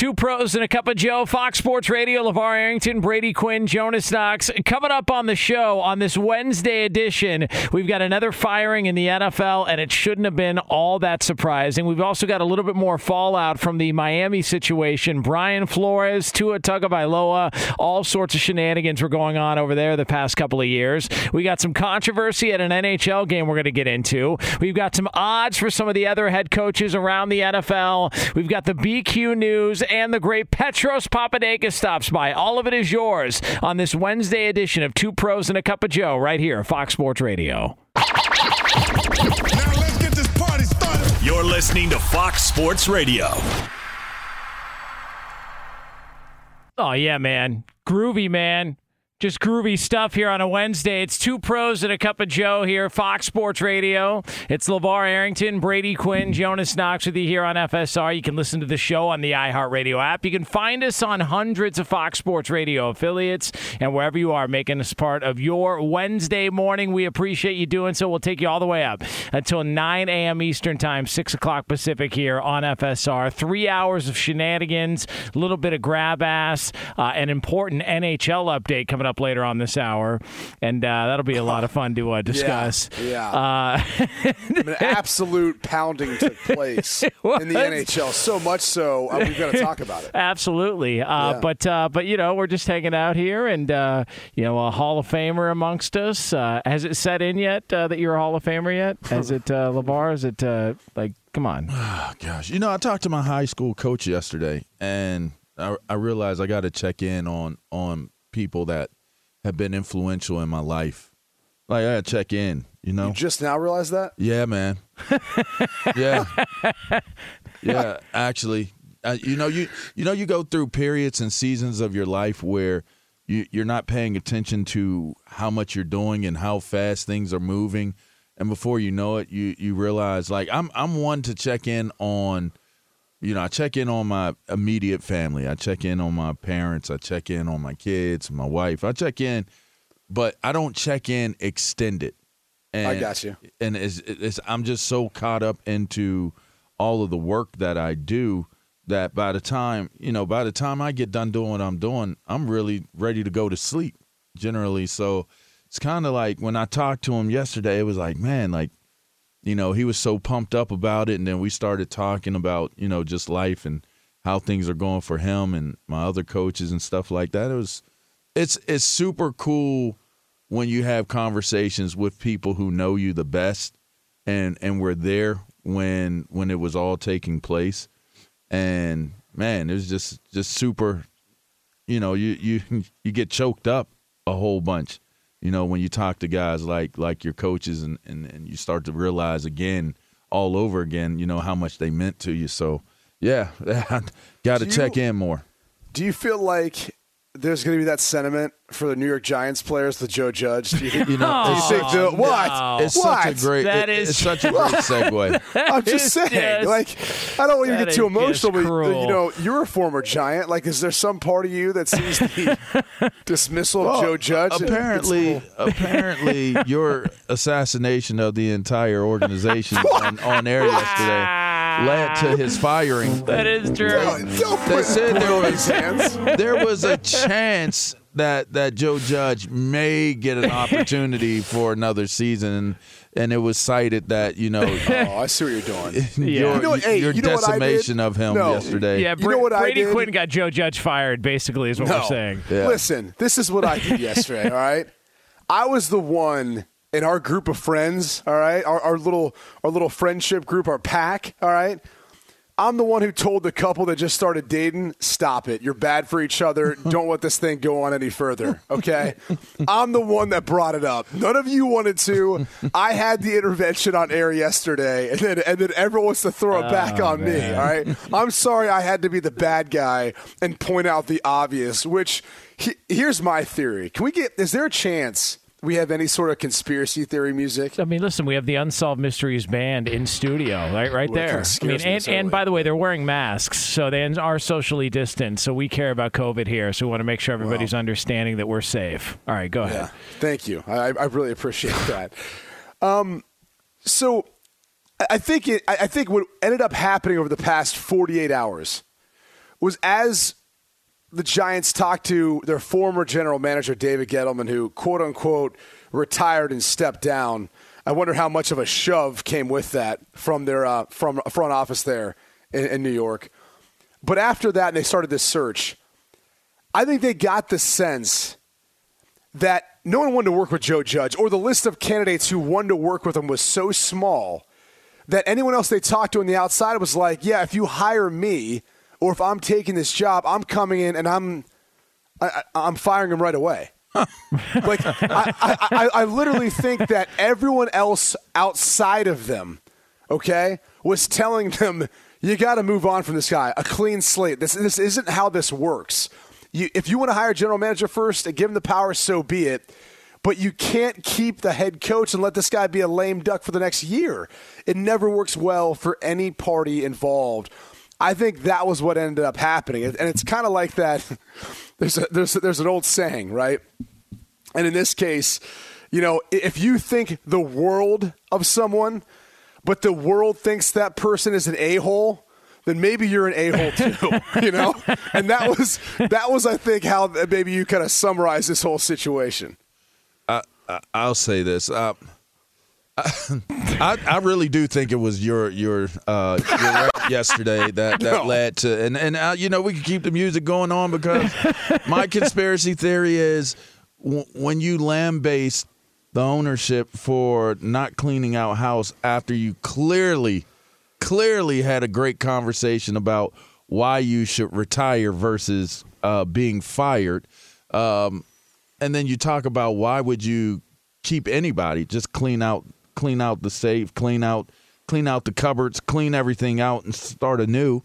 Two pros and a cup of Joe. Fox Sports Radio, LaVar Arrington, Brady Quinn, Jonas Knox. Coming up on the show on this Wednesday edition, we've got another firing in the NFL, and it shouldn't have been all that surprising. We've also got a little bit more fallout from the Miami situation. Brian Flores, Tua Tagovailoa, all sorts of shenanigans were going on over there the past couple of years. We got some controversy at an NHL game we're going to get into. We've got some odds for some of the other head coaches around the NFL. We've got the BQ news and the great Petros Papadakis stops by. All of it is yours on this Wednesday edition of Two Pros and a Cup of Joe right here, at Fox Sports Radio. Now let's get this party started. You're listening to Fox Sports Radio. Oh, yeah, man. Groovy, man. Just groovy stuff here on a Wednesday. It's two pros and a cup of Joe here, Fox Sports Radio. It's LaVar Arrington, Brady Quinn, Jonas Knox with you here on FSR. You can listen to the show on the iHeartRadio app. You can find us on hundreds of Fox Sports Radio affiliates and wherever you are making us part of your Wednesday morning. We appreciate you doing so. We'll take you all the way up until 9 a.m. Eastern Time, 6 o'clock Pacific here on FSR. Three hours of shenanigans, a little bit of grab ass, uh, an important NHL update coming up later on this hour, and uh, that'll be a lot of fun to uh, discuss. Yeah. Uh, An absolute pounding took place in the NHL. So much so, uh, we've got to talk about it. Absolutely, uh, Yeah. but uh, but you know we're just hanging out here, and uh, you know a Hall of Famer amongst us. Uh, has it set in yet uh, that you're a Hall of Famer yet? Has it, uh, LaVar? Is it uh, like come on? Oh, gosh. You know, I talked to my high school coach yesterday, and I, I realized I got to check in on on people that have been influential in my life. Like I got to check in. You know. You just now realize that? yeah, man. yeah. Yeah. Actually, uh, you know you you know you go through periods and seasons of your life where you you're not paying attention to how much you're doing and how fast things are moving, and before you know it, you you realize like I'm I'm one to check in on you know, I check in on my immediate family. I check in on my parents. I check in on my kids, my wife. I check in, but I don't check in extended. And, I got you. And it's, it's, I'm just so caught up into all of the work that I do that by the time, you know, by the time I get done doing what I'm doing, I'm really ready to go to sleep generally. So it's kind of like when I talked to him yesterday, it was like, man, like, you know, he was so pumped up about it. And then we started talking about, you know, just life and how things are going for him and my other coaches and stuff like that. It was, it's, it's super cool when you have conversations with people who know you the best and, and were there when, when it was all taking place. And man, it was just, just super, you know, you, you, you get choked up a whole bunch you know when you talk to guys like like your coaches and, and and you start to realize again all over again you know how much they meant to you. So yeah got to check you- in more. Do you feel like there's going to be that sentiment for the New York Giants players with Joe Judge? Do you you know do you think such, the, what? no. it's what? such a great That it- is- it's such a great segue I'm just saying, just- like, I don't want you to get too emotional, but cruel. you know, you're a former Giant. Like, is there some part of you that sees the dismissal of Joe Judge? apparently gets a little- apparently your assassination of the entire organization on, on air yesterday led to ah. his firing That is true. Don't, don't They said there was- hands. there was a chance that that Joe Judge may get an opportunity for another season, and it was cited that you know Oh, I see what you're doing. your, You know hey, your you know what I did? decimation of him No. yesterday. Yeah, You know what I Brady did? Quinn got Joe Judge fired. Basically, is what we're saying. Yeah. Listen, this is what I did yesterday, all right? I was the one in our group of friends, all right? Our, our little our little friendship group, our pack, all right? I'm the one who told the couple that just started dating, stop it. You're bad for each other. Don't let this thing go on any further, okay? I'm the one that brought it up. None of you wanted to. I had the intervention on air yesterday, and then and then everyone wants to throw it oh, back on me, all right? I'm sorry I had to be the bad guy and point out the obvious, which he, here's my theory. Can we get is there a chance we have any sort of conspiracy theory music? I mean, listen, we have the Unsolved Mysteries band in studio, right, right Well, there. I mean, and, and by the way, they're wearing masks, so they are socially distant. So we care about COVID here, so we want to make sure everybody's understanding that we're safe. All right, go ahead. Thank you. I, I really appreciate that. Um, so I- think it, I I think what ended up happening over the past 48 hours was as the Giants talked to their former general manager, David Gettleman, who quote unquote retired and stepped down. I wonder how much of a shove came with that from their uh, from front office there in, in New York. But after that, and they started this search. I think they got the sense that no one wanted to work with Joe Judge, or the list of candidates who wanted to work with him was so small that anyone else they talked to on the outside was like, "Yeah, if you hire me, or if I'm taking this job, I'm coming in and I'm I, am firing him right away." like I, I, I literally think that everyone else outside of them, okay, was telling them, "You got to move on from this guy. A clean slate. This this isn't how this works." You, if you want to hire a general manager first and give him the power, so be it. But you can't keep the head coach and let this guy be a lame duck for the next year. It never works well for any party involved. I think that was what ended up happening, and it's kind of like that. There's a, there's a, there's an old saying, right? And in this case, you know, if you think the world of someone, but the world thinks that person is an a hole, then maybe you're an a-hole too, you know? And that was that was I think how maybe you kind of summarize this whole situation. I, I will say this. Uh, I, I really do think it was your your uh, your yesterday that that led to and and uh, you know we can keep the music going on because my conspiracy theory is w- when you land base the ownership for not cleaning out house after you clearly clearly had a great conversation about why you should retire versus uh, being fired. Um, and then you talk about why would you keep anybody? Just clean out, clean out the safe, clean out, clean out the cupboards, clean everything out, and start anew.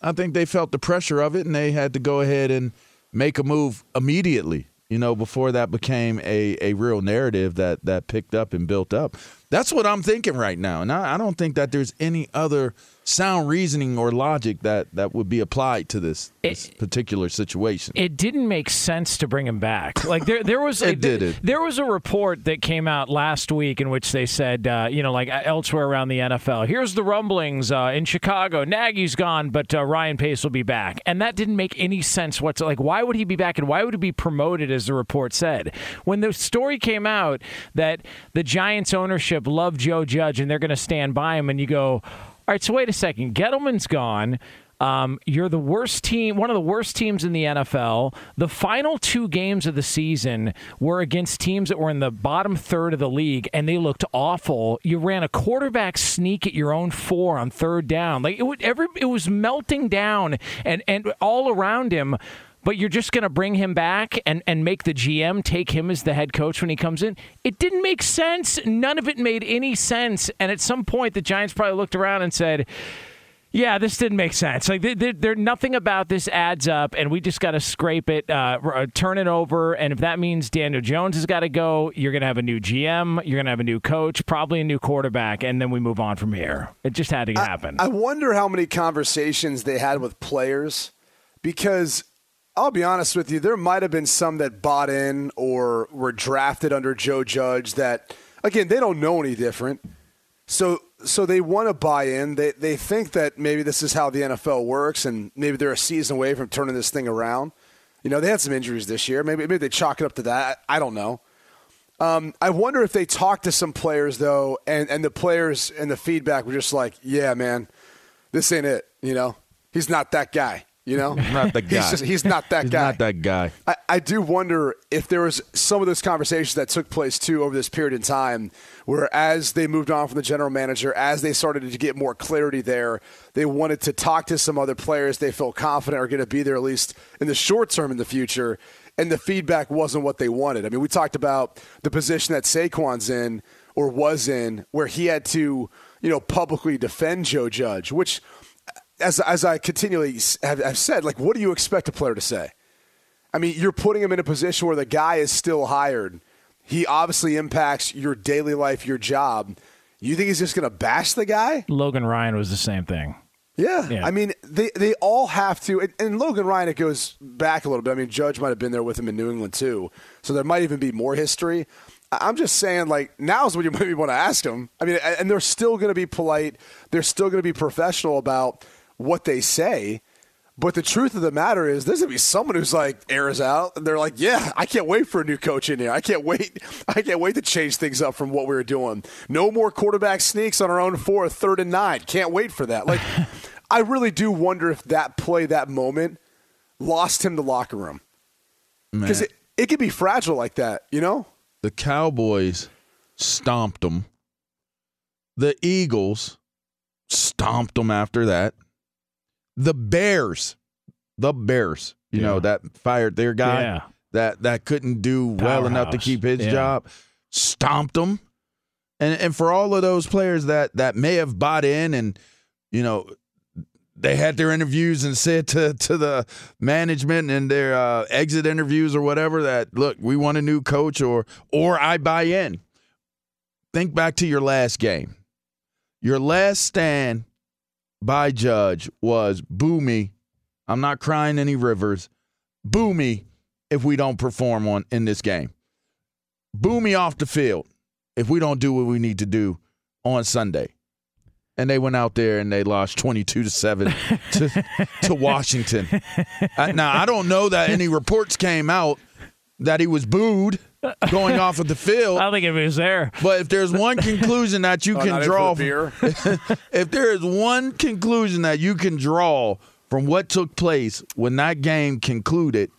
I think they felt the pressure of it, and they had to go ahead and make a move immediately. You know, before that became a, a real narrative that that picked up and built up. That's what I'm thinking right now. And I, I, don't think that there's any other sound reasoning or logic that, that would be applied to this, this it, particular situation. It didn't make sense to bring him back. Like there, there was did it. there was a report that came out last week in which they said, uh, you know, like uh, elsewhere around the NFL, here's the rumblings uh, in Chicago. Nagy's gone, but uh, Ryan Pace will be back, and that didn't make any sense whatsoever. Like, why would he be back, and why would he be promoted, as the report said? When the story came out that the Giants ownership loved Joe Judge and they're going to stand by him, and you go, right, so wait a second. Gettleman's gone. Um, you're the worst team, one of the worst teams in the NFL. The final two games of the season were against teams that were in the bottom third of the league, and they looked awful. You ran a quarterback sneak at your own four on third down. Like it, would, every, it was melting down, and and all around him but you're just going to bring him back and, and make the GM take him as the head coach when he comes in. It didn't make sense. None of it made any sense. And at some point, the Giants probably looked around and said, yeah, this didn't make sense. Like, there, there, nothing about this adds up, and we just got to scrape it, uh, uh, turn it over. And if that means Daniel Jones has got to go, you're going to have a new GM, you're going to have a new coach, probably a new quarterback, and then we move on from here. It just had to happen. I wonder how many conversations they had with players because I'll be honest with you. There might have been some that bought in or were drafted under Joe Judge that, again, they don't know any different. So, so they want to buy in. They they think that maybe this is how the NFL works, and maybe they're a season away from turning this thing around. You know, they had some injuries this year. Maybe maybe they chalk it up to that. I don't know. Um, I wonder if they talked to some players though, and and the players and the feedback were just like, "Yeah, man, this ain't it." You know, he's not that guy. You know, not the guy. He's, just, he's not that he's guy. Not that guy. I, I do wonder if there was some of those conversations that took place too over this period in time, where as they moved on from the general manager, as they started to get more clarity there, they wanted to talk to some other players they felt confident are going to be there at least in the short term in the future. And the feedback wasn't what they wanted. I mean, we talked about the position that Saquon's in or was in, where he had to, you know, publicly defend Joe Judge, which as as I continually have, have said, like, what do you expect a player to say? I mean, you're putting him in a position where the guy is still hired. He obviously impacts your daily life, your job. You think he's just going to bash the guy? Logan Ryan was the same thing. Yeah. yeah. I mean, they, they all have to. And, and, Logan Ryan, it goes back a little bit. I mean, Judge might have been there with him in New England, too. So there might even be more history. I'm just saying, like, now's when you maybe want to ask him. I mean, and they're still going to be polite. They're still going to be professional about what they say. But the truth of the matter is, there's gonna be someone who's like airs out, and they're like, "Yeah, I can't wait for a new coach in here. I can't wait. I can't wait to change things up from what we were doing. No more quarterback sneaks on our own four, third and nine. Can't wait for that. Like, I really do wonder if that play, that moment, lost him the locker room because it it could be fragile like that. You know? the Cowboys stomped them. The Eagles stomped them after that. The Bears, the Bears, you know, that fired their guy Yeah. that that couldn't do well enough to keep his Yeah. job, stomped them. And and for all of those players that that may have bought in and you know they had their interviews and said to to the management and their uh, exit interviews or whatever that look we want a new coach or or I buy in. Think back to your last game. Your last stand by Judge was boo me. I'm not crying any rivers. Boo me if we don't perform on in this game. Boo me off the field if we don't do what we need to do on Sunday. And they went out there and they lost 22 to 7 to, to Washington. Now, I don't know that any reports came out that he was booed going off of the field. I don't think if he was there. But if there's one conclusion that you Oh, can not in for draw, a beer. if there is one conclusion that you can draw from what took place when that game concluded,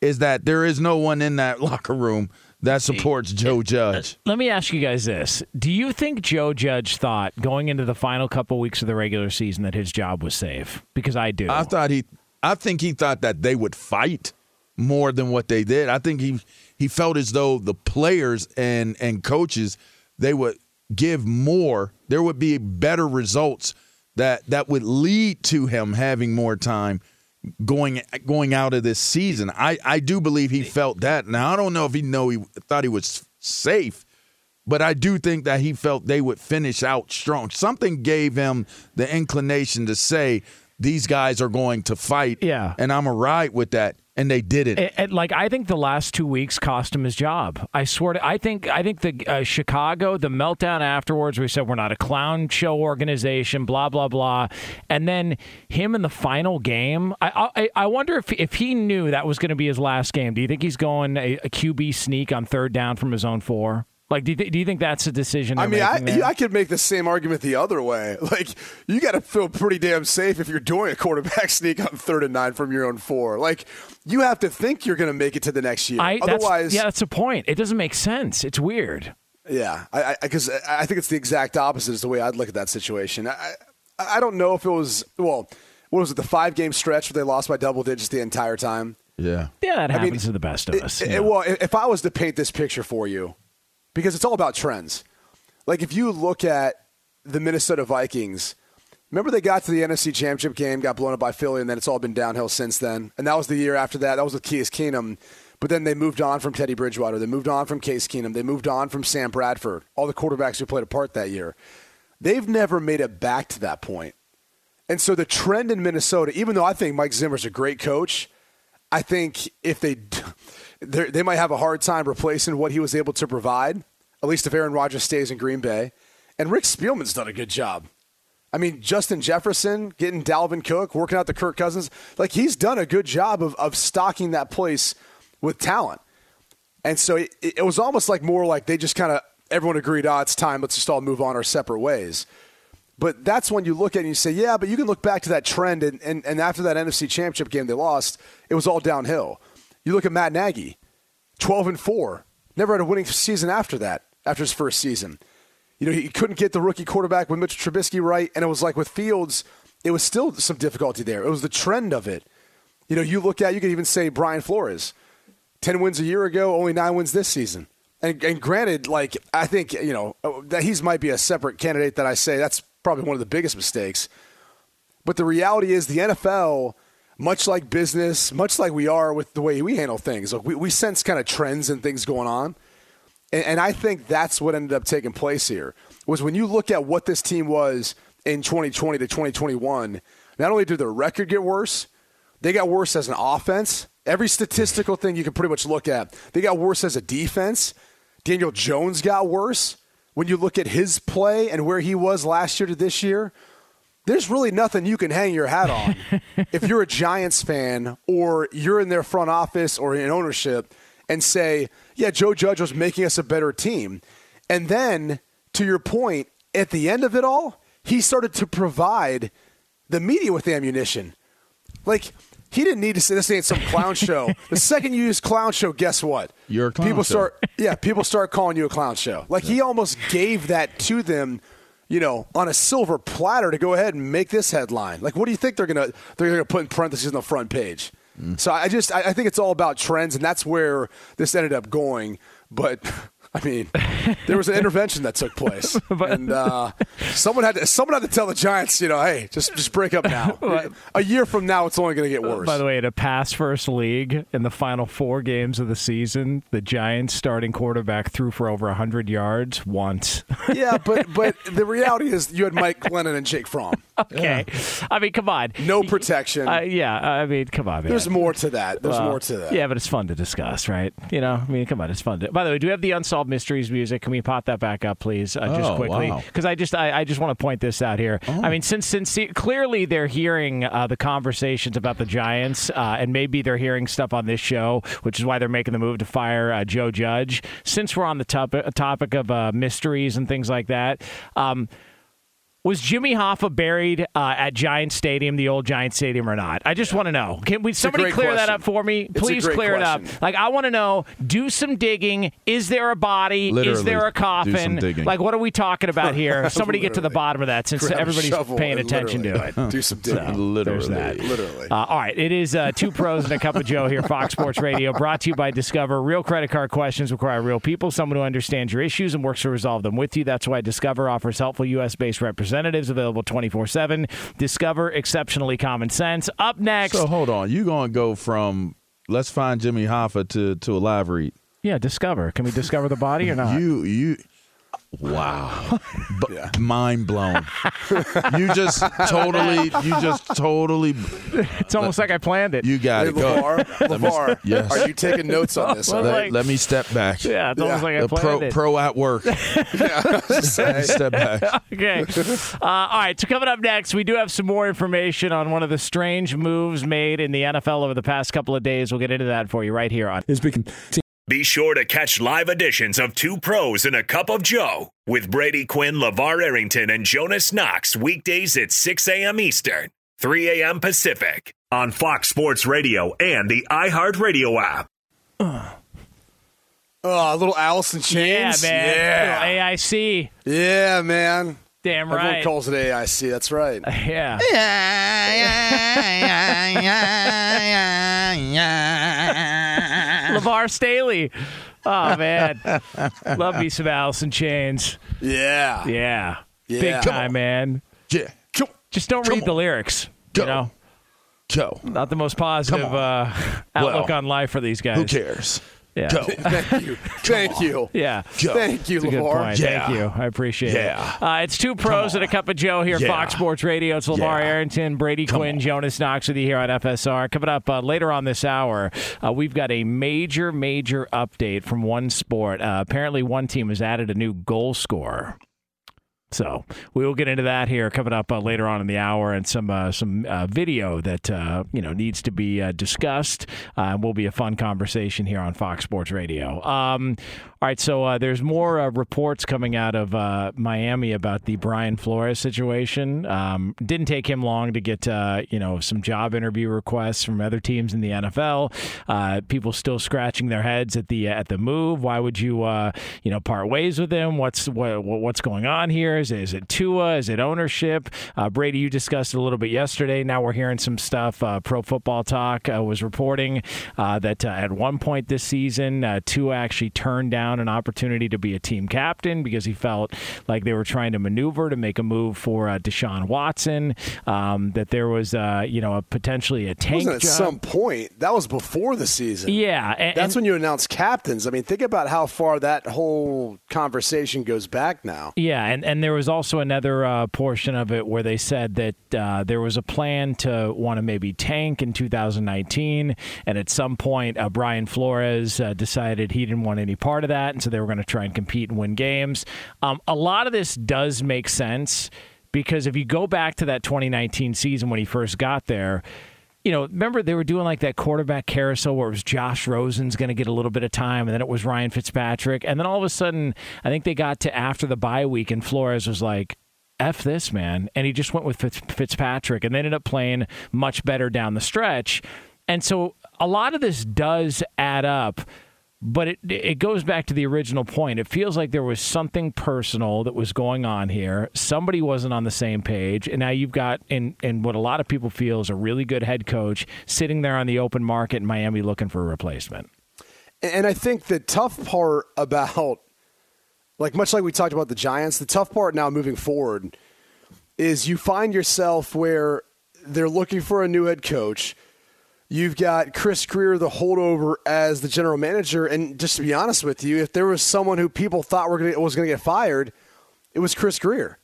is that there is no one in that locker room that supports Joe Judge. Let me ask you guys this: Do you think Joe Judge thought going into the final couple weeks of the regular season that his job was safe? Because I do. I thought he, I think he thought that they would fight more than what they did. I think he he felt as though the players and and coaches they would give more. There would be better results that that would lead to him having more time going going out of this season. I I do believe he felt that. Now I don't know if he know he thought he was safe, but I do think that he felt they would finish out strong. Something gave him the inclination to say these guys are going to fight. Yeah. and I'm a ride with that, and they did it. It- like I think the last two weeks cost him his job. I swear to. I think I think the uh, Chicago, the meltdown afterwards. We said we're not a clown show organization. Blah blah blah. And then him in the final game. I I, I wonder if if he knew that was going to be his last game. Do you think he's going a, a QB sneak on third down from his own four? Like, do you, th- do you think that's a decision? I mean, I, making? I could make the same argument the other way. Like, you got to feel pretty damn safe if you're doing a quarterback sneak on third and nine from your own four. Like, you have to think you're going to make it to the next year. I, that's, Otherwise, yeah, that's the point. It doesn't make sense. It's weird. Yeah, I because I, I think it's the exact opposite is the way I'd look at that situation. I I I don't know if it was well, what was it the five game stretch where they lost by double digits the entire time. yeah, Yeah, that I mean, happens to the best of us. it- you know. well, if I was to paint this picture for you, because it's all about trends. Like if you look at the Minnesota Vikings, remember they got to the NFC Championship game, got blown up by Philly, and then it's all been downhill since then. And that was the year after that. That was with Case Keenum. But then they moved on from Teddy Bridgewater. They moved on from Case Keenum. They moved on from Sam Bradford. All the quarterbacks who played a part that year. They've never made it back to that point. And so the trend in Minnesota, even though I think Mike Zimmer's a great coach, I think if they they're- might have a hard time replacing what he was able to provide. At least if Aaron Rodgers stays in Green Bay, and Rick Spielman's done a good job. I mean, Justin Jefferson getting Dalvin Cook, working out the Kirk Cousins, like he's done a good job of of stocking that place with talent. And so it, it was almost like more like they just kind of everyone agreed, oh, it's time. Let's just all move on our separate ways. But that's when you look at it and you say, yeah, but you can look back to that trend. And, and, and after that NFC championship game they lost, it was all downhill. You look at Matt Nagy, 12 and 4, never had a winning season after that, after his first season. You know, he couldn't get the rookie quarterback with Mitch Trubisky right. And it was like with Fields, it was still some difficulty there. It was the trend of it. You know, you look at, you could even say Brian Flores, 10 wins a year ago, only nine wins this season. And, and granted, like, I think, you know, that he's might be a separate candidate that I say that's probably one of the biggest mistakes. But the reality is the NFL, much like business, much like we are with the way we handle things, like we, we sense kind of trends and things going on. And, and I think that's what ended up taking place here was when you look at what this team was in 2020 to 2021, not only did their record get worse, they got worse as an offense. Every statistical thing you can pretty much look at, they got worse as a defense. Daniel Jones got worse when you look at his play and where he was last year to this year. there's really nothing you can hang your hat on if you're a Giants fan or you're in their front office or in ownership and say, yeah, Joe Judge was making us a better team. And then, to your point, at the end of it all, he started to provide the media with ammunition. Like, he didn't need to say this ain't some clown show. the second you use clown show, guess what? You're a clown people show. start yeah, people start calling you a clown show. Like he almost gave that to them, you know, on a silver platter to go ahead and make this headline. Like what do you think they're gonna they're gonna put in parentheses on the front page? Mm. So I just I, I think it's all about trends and that's where this ended up going. But I mean, there was an intervention that took place, and uh, someone had to someone had to tell the Giants, you know, hey, just just break up now. a year from now, it's only going to get worse. By the way, in a pass first league, in the final four games of the season, the Giants starting quarterback threw for over 100 yards once. yeah, but but the reality is, you had Mike Glennon and Jake Fromm. okay. I mean, come on. No protection. Uh, yeah, I mean, come on, man. There's more to that. There's more to that. Yeah, but it's fun to discuss, right? You know, I mean, come on, it's fun. To, by the way, do we have the unsolved mysteries music? Can we pop that back up, please, uh, just Oh, quickly? wow. Because I just, I, I just want to point this out here. I mean, since, since clearly they're hearing uh, the conversations about the Giants, uh, and maybe they're hearing stuff on this show, which is why they're making the move to fire uh, Joe Judge. Since we're on the top, topic of uh, mysteries and things like that. Um, was Jimmy Hoffa buried uh, at Giant Stadium, the old Giant Stadium, or not? I just want to know. Can we somebody clear that up for me? It's Please clear it up. Like I want to know. Do some digging. Is there a body? is there a coffin? Like what are we talking about here? Somebody get to the bottom of that since Grab everybody's paying attention to literally it. Do some digging. Literally. that. Literally. Uh, all right, it is uh, two pros and a cup of Joe here, Fox Sports Radio, brought to you by Discover. Real credit card questions require real people, someone who understands your issues and works to resolve them with you. That's why Discover offers helpful U.S. based representatives available 24 7. Discover exceptionally common sense. Up next, So hold on. You gonna go from let's find Jimmy Hoffa to to a live read? yeah, Discover. Can we discover the body or not? You you. Wow, B- Yeah. mind blown. you just totally, you just totally, it's almost like I planned it. you got Hey, it. Go. LaVar, LaVar, yes. are you taking notes on this? Let, like- let me step back. yeah, it's almost Yeah. like I planned pro, it. pro at work. Let me step back. Okay. Uh, all right. So coming up next, we do have some more information on one of the strange moves made in the NFL over the past couple of days. We'll get into that for you right here on. Be sure to catch live editions of Two Pros and a Cup of Joe with Brady Quinn, LaVar Arrington, and Jonas Knox weekdays at 6 a.m. Eastern, 3 a.m. Pacific on Fox Sports Radio and the iHeartRadio app. Oh, a little Alice in Yeah, Chains. man. Yeah, Little AIC. Yeah, man. Damn right. Everyone calls it AIC. That's right. yeah. LeVar Staley. Oh, man. Love me some Alice in Chains. Yeah. Yeah. Yeah. Big Come time, man. Yeah, Come- Just don't read the lyrics. Go. You know, go. not the most positive uh, outlook Well, on life for these guys. Who cares? Yeah. Go. Thank you. Thank you. Yeah. Go. Thank you, That's a good LaVar. point. Yeah. Thank you. I appreciate Yeah. it. Uh, it's two pros and a cup of Joe here, Yeah. Fox Sports Radio. It's LaVar Yeah. Arrington, Brady Quinn, on. Jonas Knox with you here on FSR. Coming up uh, later on this hour, uh, we've got a major, major update from one sport. Uh, apparently, one team has added a new goal scorer. So we will get into that here coming up uh, later on in the hour, and some uh, some uh, video that uh, you know needs to be uh, discussed. Uh, will be a fun conversation here on Fox Sports Radio. Um, all right, so there's more reports coming out of Miami about the Brian Flores situation. Um, didn't take him long to get you know some job interview requests from other teams in the NFL. People still scratching their heads at the at the move. Why would you you know part ways with him? What's what, what's going on here? Is it Tua? Is it ownership? Uh, Brady, you discussed it a little bit yesterday. Now we're hearing some stuff. Uh, Pro Football Talk uh, was reporting uh, that uh, at one point this season, uh, Tua actually turned down an opportunity to be a team captain because he felt like they were trying to maneuver to make a move for uh, Deshaun Watson. Um, that there was uh, you know a potentially a tank Wasn't at some point. That was before the season. yeah, and, That's and- when you announce captains. I mean, think about how far that whole conversation goes back now. Yeah, and, and there was also another uh, portion of it where they said that uh, there was a plan to want to maybe tank in 2019, and at some point, uh, Brian Flores uh, decided he didn't want any part of that, and so they were going to try and compete and win games. Um, a lot of this does make sense because if you go back to that 2019 season when he first got there, you know, remember they were doing like that quarterback carousel where it was Josh Rosen's going to get a little bit of time, and then it was Ryan Fitzpatrick, and then all of a sudden, I think they got to after the bye week, and Flores was like, "F this, man," and he just went with Fitz- Fitzpatrick, and they ended up playing much better down the stretch, and so a lot of this does add up. But it it goes back to the original point. It feels like there was something personal that was going on here. Somebody wasn't on the same page, and now you've got in in what a lot of people feel is a really good head coach sitting there on the open market in Miami looking for a replacement. And I think the tough part about, like much like we talked about the Giants, the tough part now moving forward is you find yourself where they're looking for a new head coach. You've got Chris Grier, the holdover, as the general manager. And just to be honest with you, if there was someone who people thought were gonna, was going to get fired, it was Chris Grier.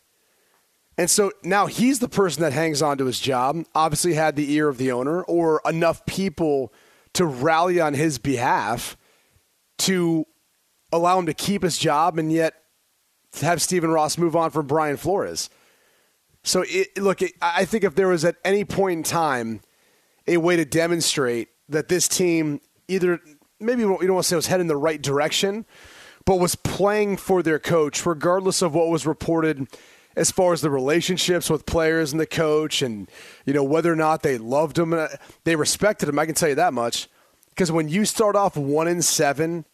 And so now he's the person that hangs on to his job. Obviously, had the ear of the owner or enough people to rally on his behalf to allow him to keep his job and yet have Stephen Ross move on from Brian Flores. So, it, look, it, I think if there was at any point in time a way to demonstrate that this team either maybe you don't want to say was heading in the right direction, but was playing for their coach, regardless of what was reported as far as the relationships with players and the coach, and you know whether or not they loved him, they respected him. I can tell you that much, because when you start off one in seven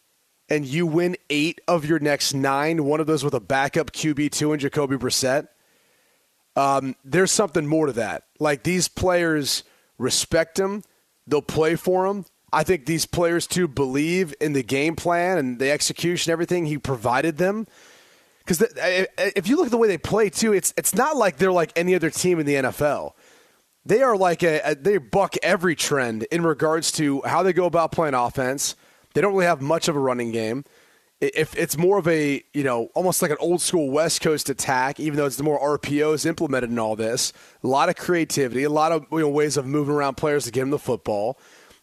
and you win eight of your next nine, one of those with a backup QB two and Jacoby Brissett, um, there's something more to that. Like these players respect him, they'll play for him. I think these players too believe in the game plan and the execution, everything he provided them. Because if you look at the way they play too, it's it's not like they're like any other team in the NFL. They are like a, a they buck every trend in regards to how they go about playing offense. They don't really have much of a running game. If it's more of a you know almost like an old school West Coast attack, even though it's the more RPOs implemented in all this, a lot of creativity, a lot of you know, ways of moving around players to get them the football.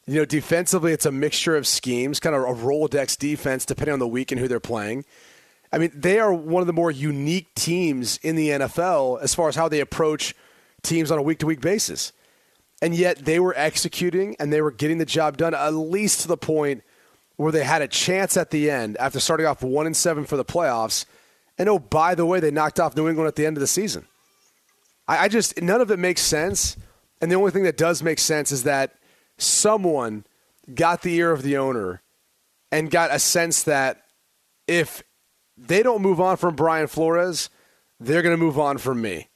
You know, defensively, it's a mixture of schemes, kind of a Rolodex defense, depending on the week and who they're playing. I mean, they are one of the more unique teams in the NFL as far as how they approach teams on a week to week basis. And yet they were executing and they were getting the job done, at least to the point where they had a chance at the end after starting off one and seven for the playoffs. And oh, by the way, they knocked off New England at the end of the season. I, I just none of it makes sense. And the only thing that does make sense is that someone got the ear of the owner and got a sense that if they don't move on from Brian Flores, they're going to move on from me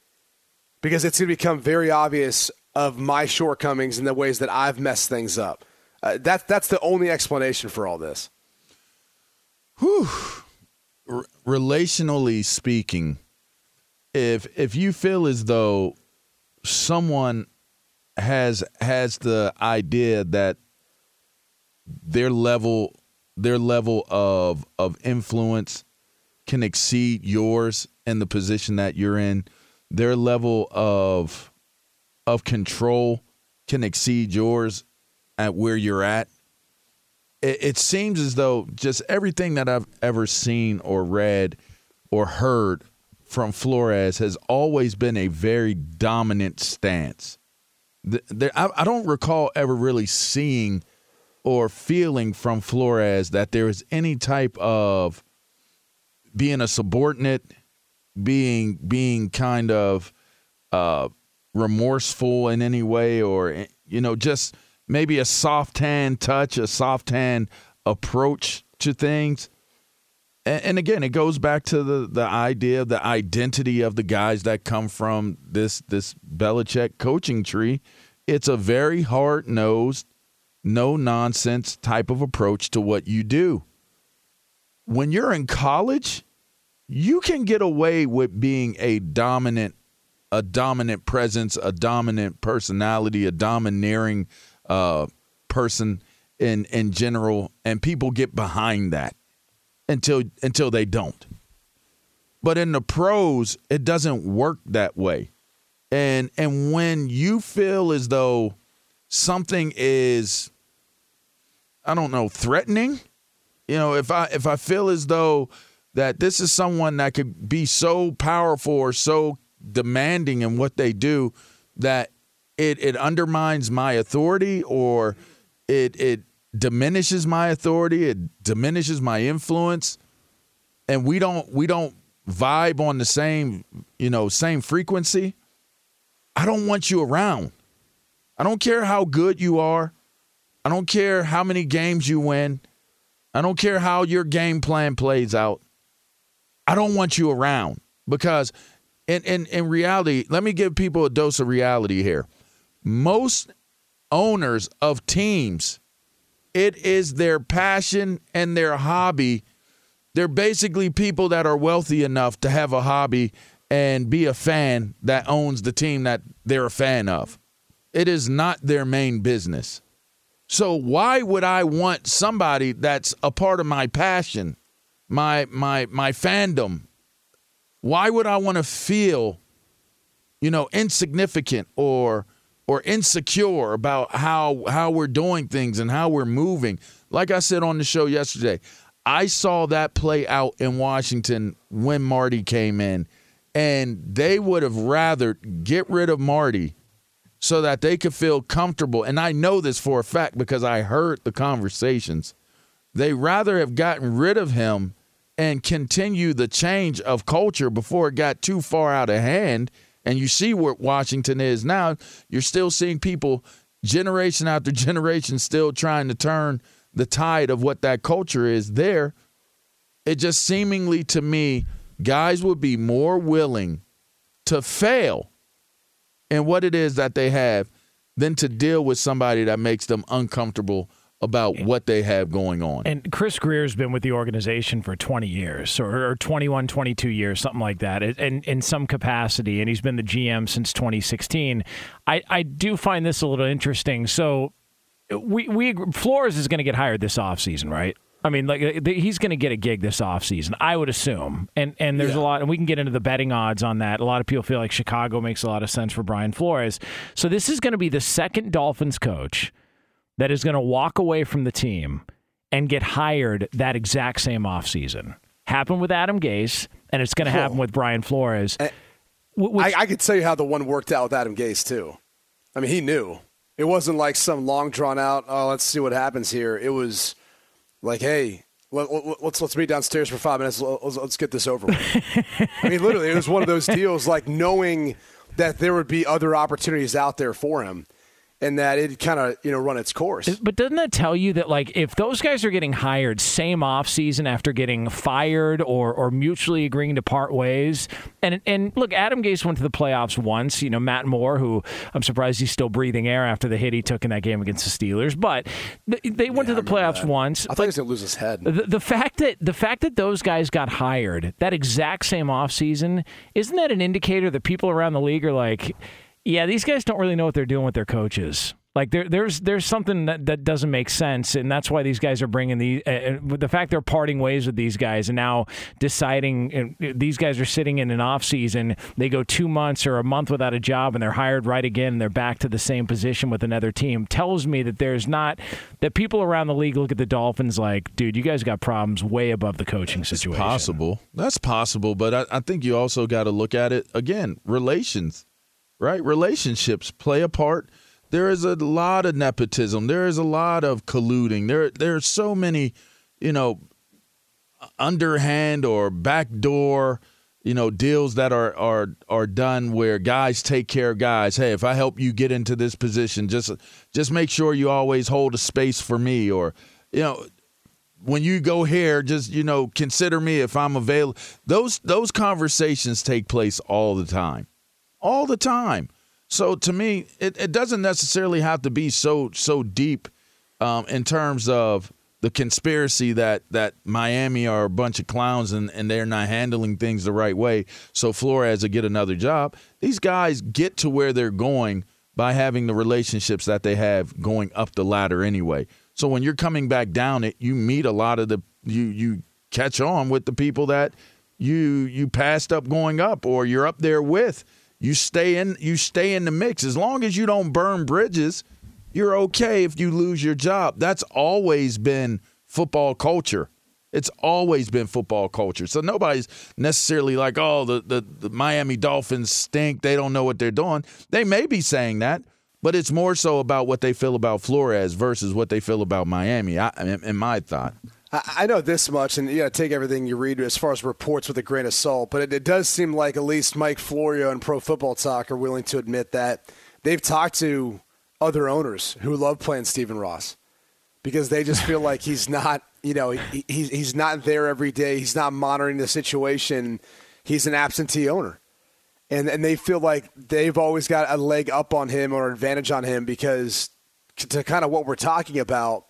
because it's going to become very obvious of my shortcomings and the ways that I've messed things up. Uh, that, that's the only explanation for all this. Whew. R- relationally speaking, if if you feel as though someone has has the idea that their level their level of of influence can exceed yours in the position that you're in, their level of of control can exceed yours at where you're at. It, it seems as though just everything that I've ever seen or read or heard from Flores has always been a very dominant stance. I don't recall ever really seeing or feeling from Flores that there is any type of being a subordinate, being being kind of uh, remorseful in any way, or you know, just maybe a soft hand touch, a soft hand approach to things. And, and again, it goes back to the the idea, the identity of the guys that come from this this Belichick coaching tree. It's a very hard nosed, no nonsense type of approach to what you do. When you're in college, you can get away with being a dominant a dominant presence, a dominant personality, a domineering uh, person in in general, and people get behind that until until they don't. But in the pros, it doesn't work that way. And and when you feel as though something is I don't know, threatening, you know, if I if I feel as though that this is someone that could be so powerful or so demanding in what they do that it it undermines my authority or it it diminishes my authority, it diminishes my influence, and we don't we don't vibe on the same, you know, same frequency, I don't want you around. I don't care how good you are. I don't care how many games you win. I don't care how your game plan plays out. I don't want you around because in, in, in reality, let me give people a dose of reality here. Most owners of teams, it is their passion and their hobby. They're basically people that are wealthy enough to have a hobby and be a fan that owns the team that they're a fan of. It is not their main business. So why would I want somebody that's a part of my passion, my my my fandom? Why would I want to feel, you know, insignificant or or insecure about how how we're doing things and how we're moving? Like I said on the show yesterday, I saw that play out in Washington when Marty came in, and they would have rather get rid of Marty so that they could feel comfortable. And I know this for a fact because I heard the conversations. They rather have gotten rid of him and continue the change of culture before it got too far out of hand. And you see where Washington is now. You're still seeing people, generation after generation, still trying to turn the tide of what that culture is there. It just seemingly to me, guys would be more willing to fail and what it is that they have than to deal with somebody that makes them uncomfortable about what they have going on. And Chris Grier's been with the organization for 20 years or, or 21, 22 years, something like that, in, in some capacity. And he's been the GM since 2016. I, I do find this a little interesting. So we, we Flores is going to get hired this offseason, right? I mean, like uh, he's going to get a gig this offseason, I would assume. And and there's yeah. a lot, and we can get into the betting odds on that. A lot of people feel like Chicago makes a lot of sense for Brian Flores. So this is going to be the second Dolphins coach that is going to walk away from the team and get hired that exact same offseason. Happened with Adam Gase, and it's going to happen with Brian Flores. Eh, which, I, I could tell you how the one worked out with Adam Gase too. I mean, he knew it wasn't like some long drawn out. Oh, let's see what happens here. It was like, hey, let, us let's, let's meet downstairs for five minutes. Let's, let's get this over with. I mean, literally, it was one of those deals like knowing that there would be other opportunities out there for him and that it kind of you know run its course. But doesn't that tell you that like if those guys are getting hired same off season after getting fired or or mutually agreeing to part ways, and and look, Adam Gase went to the playoffs once. You know, Matt Moore, who I'm surprised he's still breathing air after the hit he took in that game against the Steelers, but they, they went yeah, to the playoffs that. once. I thought he was gonna lose his head. The, the fact that the fact that those guys got hired that exact same off season isn't that an indicator that people around the league are like yeah, these guys don't really know what they're doing with their coaches. Like there, there's there's something that, that doesn't make sense, and that's why these guys are bringing the uh, the fact they're parting ways with these guys and now deciding uh, these guys are sitting in an off season. They go two months or a month without a job, and they're hired right again. And they're back to the same position with another team. Tells me that there's not that people around the league look at the Dolphins like, dude, you guys got problems way above the coaching situation. It's possible. That's possible, but I, I think you also got to look at it again. Relations right? Relationships play a part. There is a lot of nepotism. There is a lot of colluding. There, there are so many, you know, underhand or backdoor, you know, deals that are are are done where guys take care of guys. Hey, if I help you get into this position, just just make sure you always hold a space for me, or you know, when you go here, just you know, consider me if I'm available. Those those conversations take place all the time all the time. So to me, it, it doesn't necessarily have to be so so deep um, in terms of the conspiracy that that Miami are a bunch of clowns and, and they're not handling things the right way. So Flores will get another job. These guys get to where they're going by having the relationships that they have going up the ladder anyway. So when you're coming back down it, you meet a lot of the you you catch on with the people that you you passed up going up or you're up there with you stay in you stay in the mix as long as you don't burn bridges you're okay if you lose your job that's always been football culture It's always been football culture. So nobody's necessarily like, oh, the, the, the Miami Dolphins stink. They don't know what they're doing. They may be saying that, but it's more so about what they feel about Flores versus what they feel about Miami, I, in, in my thought. I, know this much, and you know, take everything you read as far as reports with a grain of salt. But it, it does seem like at least Mike Florio and Pro Football Talk are willing to admit that they've talked to other owners who love playing Stephen Ross because they just feel like he's not, you know, he, he's he's not there every day. He's not monitoring the situation. He's an absentee owner, and and they feel like they've always got a leg up on him or advantage on him because to kind of what we're talking about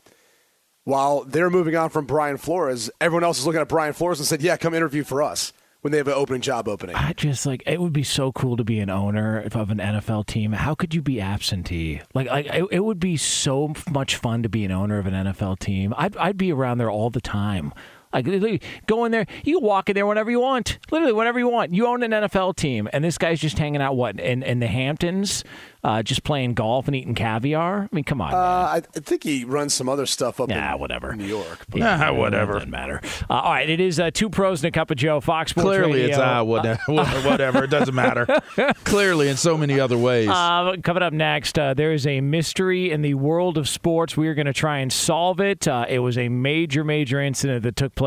while they're moving on from Brian Flores, everyone else is looking at Brian Flores and said, "Yeah, come interview for us." When they have an opening job opening, I just like it would be so cool to be an owner of an NFL team. How could you be absentee? Like, like it, it would be so much fun to be an owner of an NFL team. I'd I'd be around there all the time. Like go in there, you walk in there whenever you want. Literally, whenever you want. You own an NFL team, and this guy's just hanging out what in in the Hamptons, uh, just playing golf and eating caviar. I mean, come on. uh, man. I, I think he runs some other stuff up Yeah, in whatever. New York. But Yeah, whatever. Doesn't matter. Uh, all right, it is uh, two pros and a cup of Joe. Fox Sports Clearly, Radio. it's ah, whatever, whatever. It doesn't matter. Clearly, in so many other ways. Uh, coming up next, uh, there is a mystery in the world of sports. We are going to try and solve it. Uh, it was a major, major incident that took place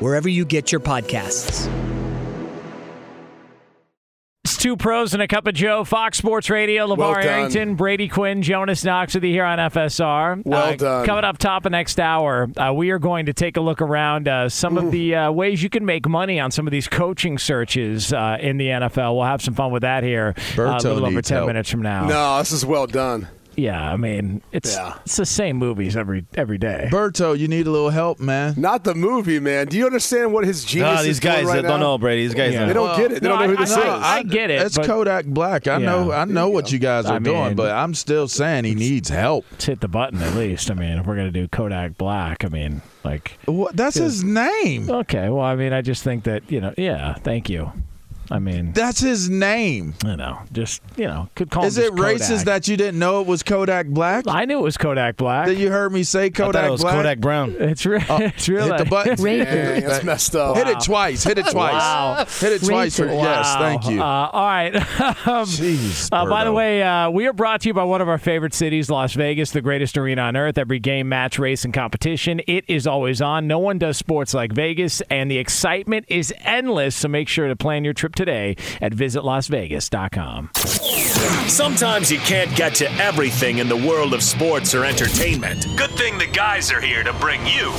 wherever you get your podcasts. It's two pros and a cup of Joe. Fox Sports Radio. LaVar Well. Arrington, Brady Quinn, Jonas Knox with you here on FSR. Well Uh, done. Coming up top of next hour, uh, we are going to take a look around uh, some of the uh, ways you can make money on some of these coaching searches uh, in the NFL. We'll have some fun with that here uh, a little over 10 help. minutes from now. no, this is well done. Yeah, I mean, it's Yeah. it's the same movies every every day. Berto, you need a little help, man. Not the movie, man. Do you understand what his genius Nah, is these doing guys right that don't now? know, Brady. These guys Yeah. don't They don't get it. They don't No, know who I- this I- is. I get it, It's Kodak Black. I know. I know what you guys are I doing, but I'm still saying he needs help. Let's hit the button at least. I mean, if we're gonna do Kodak Black, I mean, like, What? That's his name. okay. Well, I mean, I just think that you know, yeah. Thank you. I mean, That's his name. you know, just you know, could call. Is him it just Kodak. racist that you didn't know it was Kodak Black? I knew it was Kodak Black? That you heard me say I Kodak it was Black? Kodak Brown. it's real. it's real. Hit the button. Dang, that's messed up. Hit it twice. Hit it twice. Wow. Hit it twice. For, yes, thank you. Uh, all right. Um, Jeez. Uh, by the way, uh, we are brought to you by one of our favorite cities, Las Vegas, the greatest arena on earth. Every game, match, race, and competition, it is always on. No one does sports like Vegas, and the excitement is endless. So make sure to plan your trip today at visitlasvegas.com. Sometimes you can't get to everything in the world of sports or entertainment. Good thing the guys are here to bring you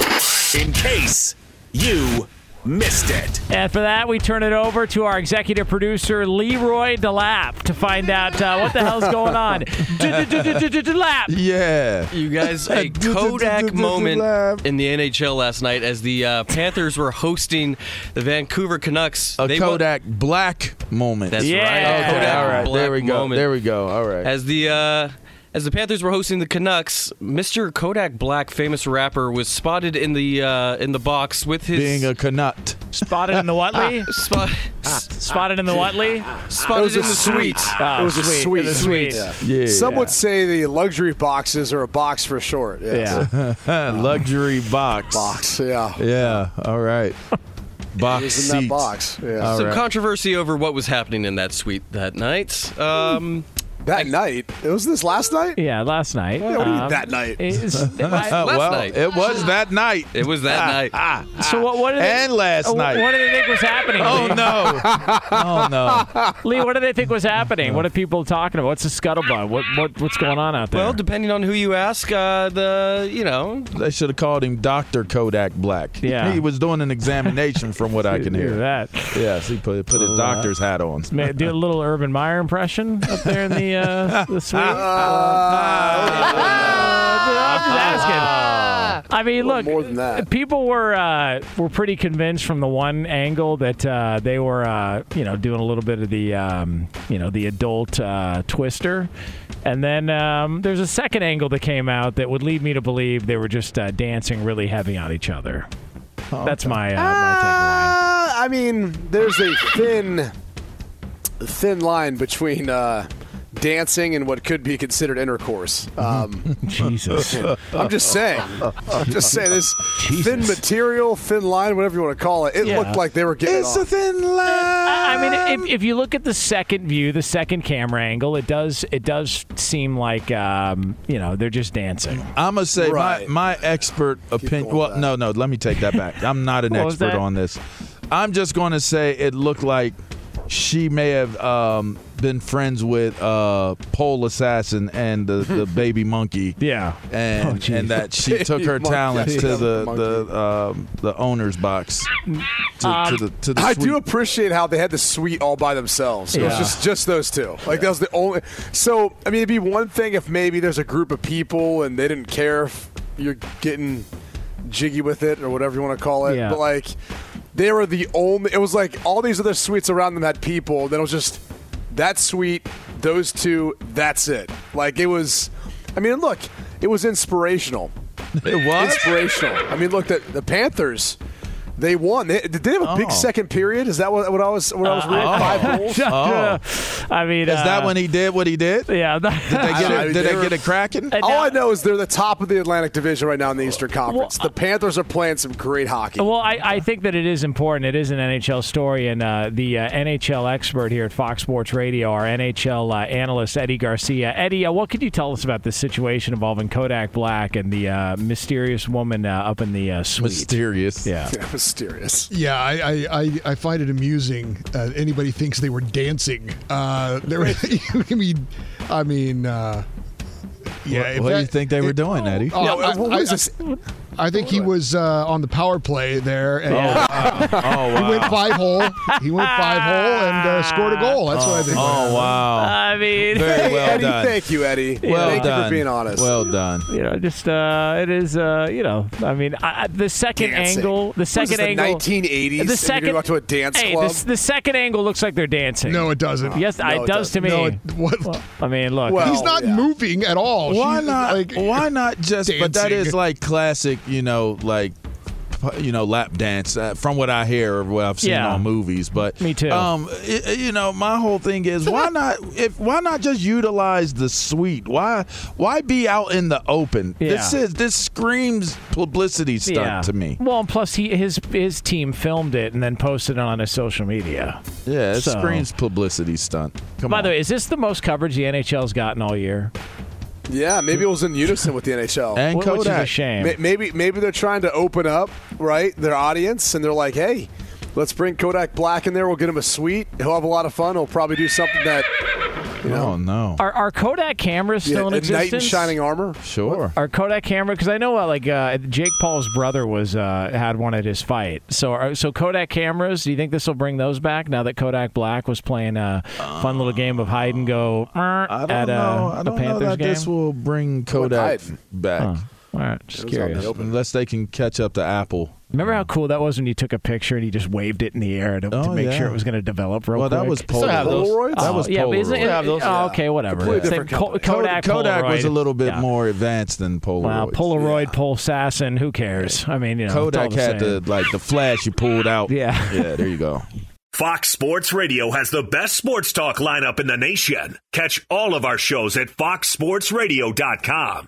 in case you missed it. And for that, we turn it over to our executive producer, Leroy DeLapp, to find out uh, what the hell's going on. DeLapp. Yeah. You guys, a Kodak do- do- moment in the NHL last night as the uh, Panthers were hosting the Vancouver Canucks. A They won- Kodak Black moment. That's Yeah. right. Okay, Kodak all right. Black There we go. moment. There we go. All right. As the uh, as the Panthers were hosting the Canucks, Mr. Kodak Black, famous rapper, was spotted in the uh, in the box with his Being a Canut. Spotted in the Watley. spot, Spotted in the Watley. spotted in the suite. suite. It was a sweet. suite. In the suite. Yeah. Some would say the luxury boxes are a box for short. Yes. Yeah. Luxury box. Box, yeah. Yeah. All right. Box It was in that box. Yeah. All Some right. controversy over what was happening in that suite that night. Um, That night. It was this last night? Yeah, last night. Yeah, what do you mean Um, that night? it's- I- well, night. it was that night. It was that night. ah, so what? What did they, And last uh, night. What do they think was happening? Oh Lee? no! Oh no! Lee, what do they think was happening? What are people talking about? What's the scuttlebutt? What what what's going on out there? Well, depending on who you ask, uh, the you know They should have called him Doctor Kodak Black. Yeah. he was doing an examination, from what I can Hear hear. that. Yes, he put put his doctor's hat on. May- Do a little Urban Meyer impression up there in the uh, the suite. I'm just asking. I mean, look, more than that. people were uh, were pretty convinced from the one angle that uh, they were, uh, you know, doing a little bit of the, um, you know, the adult uh, twister, and then um, there's a second angle that came out that would lead me to believe they were just uh, dancing really heavy on each other. That's my uh, my Uh, I mean, there's a thin, thin line between uh, dancing and what could be considered intercourse. Um. Jesus. I'm just saying. I'm just saying this thin material, thin line, whatever you want to call it. It Yeah. looked like they were getting It's off. a thin line. I mean, if, if you look at the second view, the second camera angle, it does it does seem like um, you know they're just dancing. I'm gonna say Right. my my expert opinion. Well, with no, no. Let me take that back. I'm not an expert on this. I'm just going to say it looked like she may have um, been friends with uh, Pole Assassin and the, the baby monkey. Yeah. And, Oh, and that she took her talents to the the um, the owner's box to, to the to the I do appreciate how they had the suite all by themselves. It was just just those two. Like that was the only. So I mean, it'd be one thing if maybe there's a group of people and they didn't care if you're getting jiggy with it or whatever you want to call it. Yeah. But like, they were the only. It was like all these other suites around them had people. Then it was just that suite, those two. That's it. Like it was. I mean, look, it was inspirational. It was. Inspirational. I mean, look, the, the Panthers. They won. They, did they have a big Oh. second period? Is that what, what I was what I was reading? Five goals. Oh. I mean, Is that uh, when he did what he did? Did Yeah. they get I- it? Did they they get it cracking? Uh, All now- I know is they're the top of the Atlantic Division right now in the Eastern Conference. Well, the Panthers are playing some great hockey. Well, I, I think that it is important. It is an NHL story, and uh, the uh, NHL expert here at Fox Sports Radio, our NHL uh, analyst Eddie Garcia. Eddie, uh, what could you tell us about this situation involving Kodak Black and the uh, mysterious woman uh, up in the uh, suite? Mysterious. Yeah. Mysterious. Yeah, I, I, I, I find it amusing. Uh, anybody thinks they were dancing. Uh, there, I mean, I mean, uh, yeah. What, if what do you think they were it- doing, Eddie? Oh, Yeah, I, what I- is this? I think he was uh, on the power play there, and oh he wow. went five hole. He went five hole and uh, scored a goal. That's what I think. Oh wow. I mean, Very well Eddie, done. thank you, Eddie. Well thank done. you for being honest. Well done. you know, just uh, it is, uh, you know, I mean, I, I- the second Dancing. angle, the What is second this, the angle, 1980s. and the you're second gonna go out to a dance hey, club. The, the second angle looks like they're dancing. No, it doesn't. yes, No, it it does to me. No, it, what? I mean, look, Well, He's not yeah. moving at all. Why She- not? Like, why not just? But that dancing. is like classic, you know, like you know, lap dance. Uh, from what I hear or what I've seen Yeah. on movies, but Me too. Um, i- you know, my whole thing is why not? If why not just utilize the suite? Why why be out in the open? This is this screams publicity stunt yeah. to me. Well, and plus he his his team filmed it and then posted it on his social media. Yeah, it So- screams publicity stunt. Come By on. the way, is this the most coverage the NHL's gotten all year? Yeah, maybe it was in unison with the NHL. and Wh- Which is a Kodak. shame. May- Maybe maybe they're trying to open up right their audience, and they're like, "Hey, let's bring Kodak Black in there. We'll get him a suite. He'll have a lot of fun. He'll probably do something that you know, Oh no. Are, are Kodak cameras yeah, still in existence? knight in shining armor. Sure. Are Kodak camera? Because I know uh, like uh, Jake Paul's brother was uh, had one at his fight. So are, so Kodak cameras. Do you think this will bring those back now that Kodak Black was playing a fun little game of hide and go I don't at know. uh, I a don't know Panthers that game? this will bring Kodak back. Huh. All right, just It was out in the curious. Unless they can catch up to Apple. Remember how cool that was when you took a picture and you just waved it in the air to, to Oh, make yeah. sure it was going to develop real Well, quick? that was Still have Polaroid. those. Polaroids? That was oh, yeah, but isn't it, Polaroid. have oh, okay, whatever. Completely Same Co- company. Kodak, Kodak was a little bit Yeah. more advanced than Polaroid. Well, Polaroid, Pole Assassin, who cares? I mean, you know, Kodak it's all had the the like the flash you pulled out. Yeah. yeah. There you go. Fox Sports Radio has the best sports talk lineup in the nation. Catch all of our shows at foxsportsradio.com.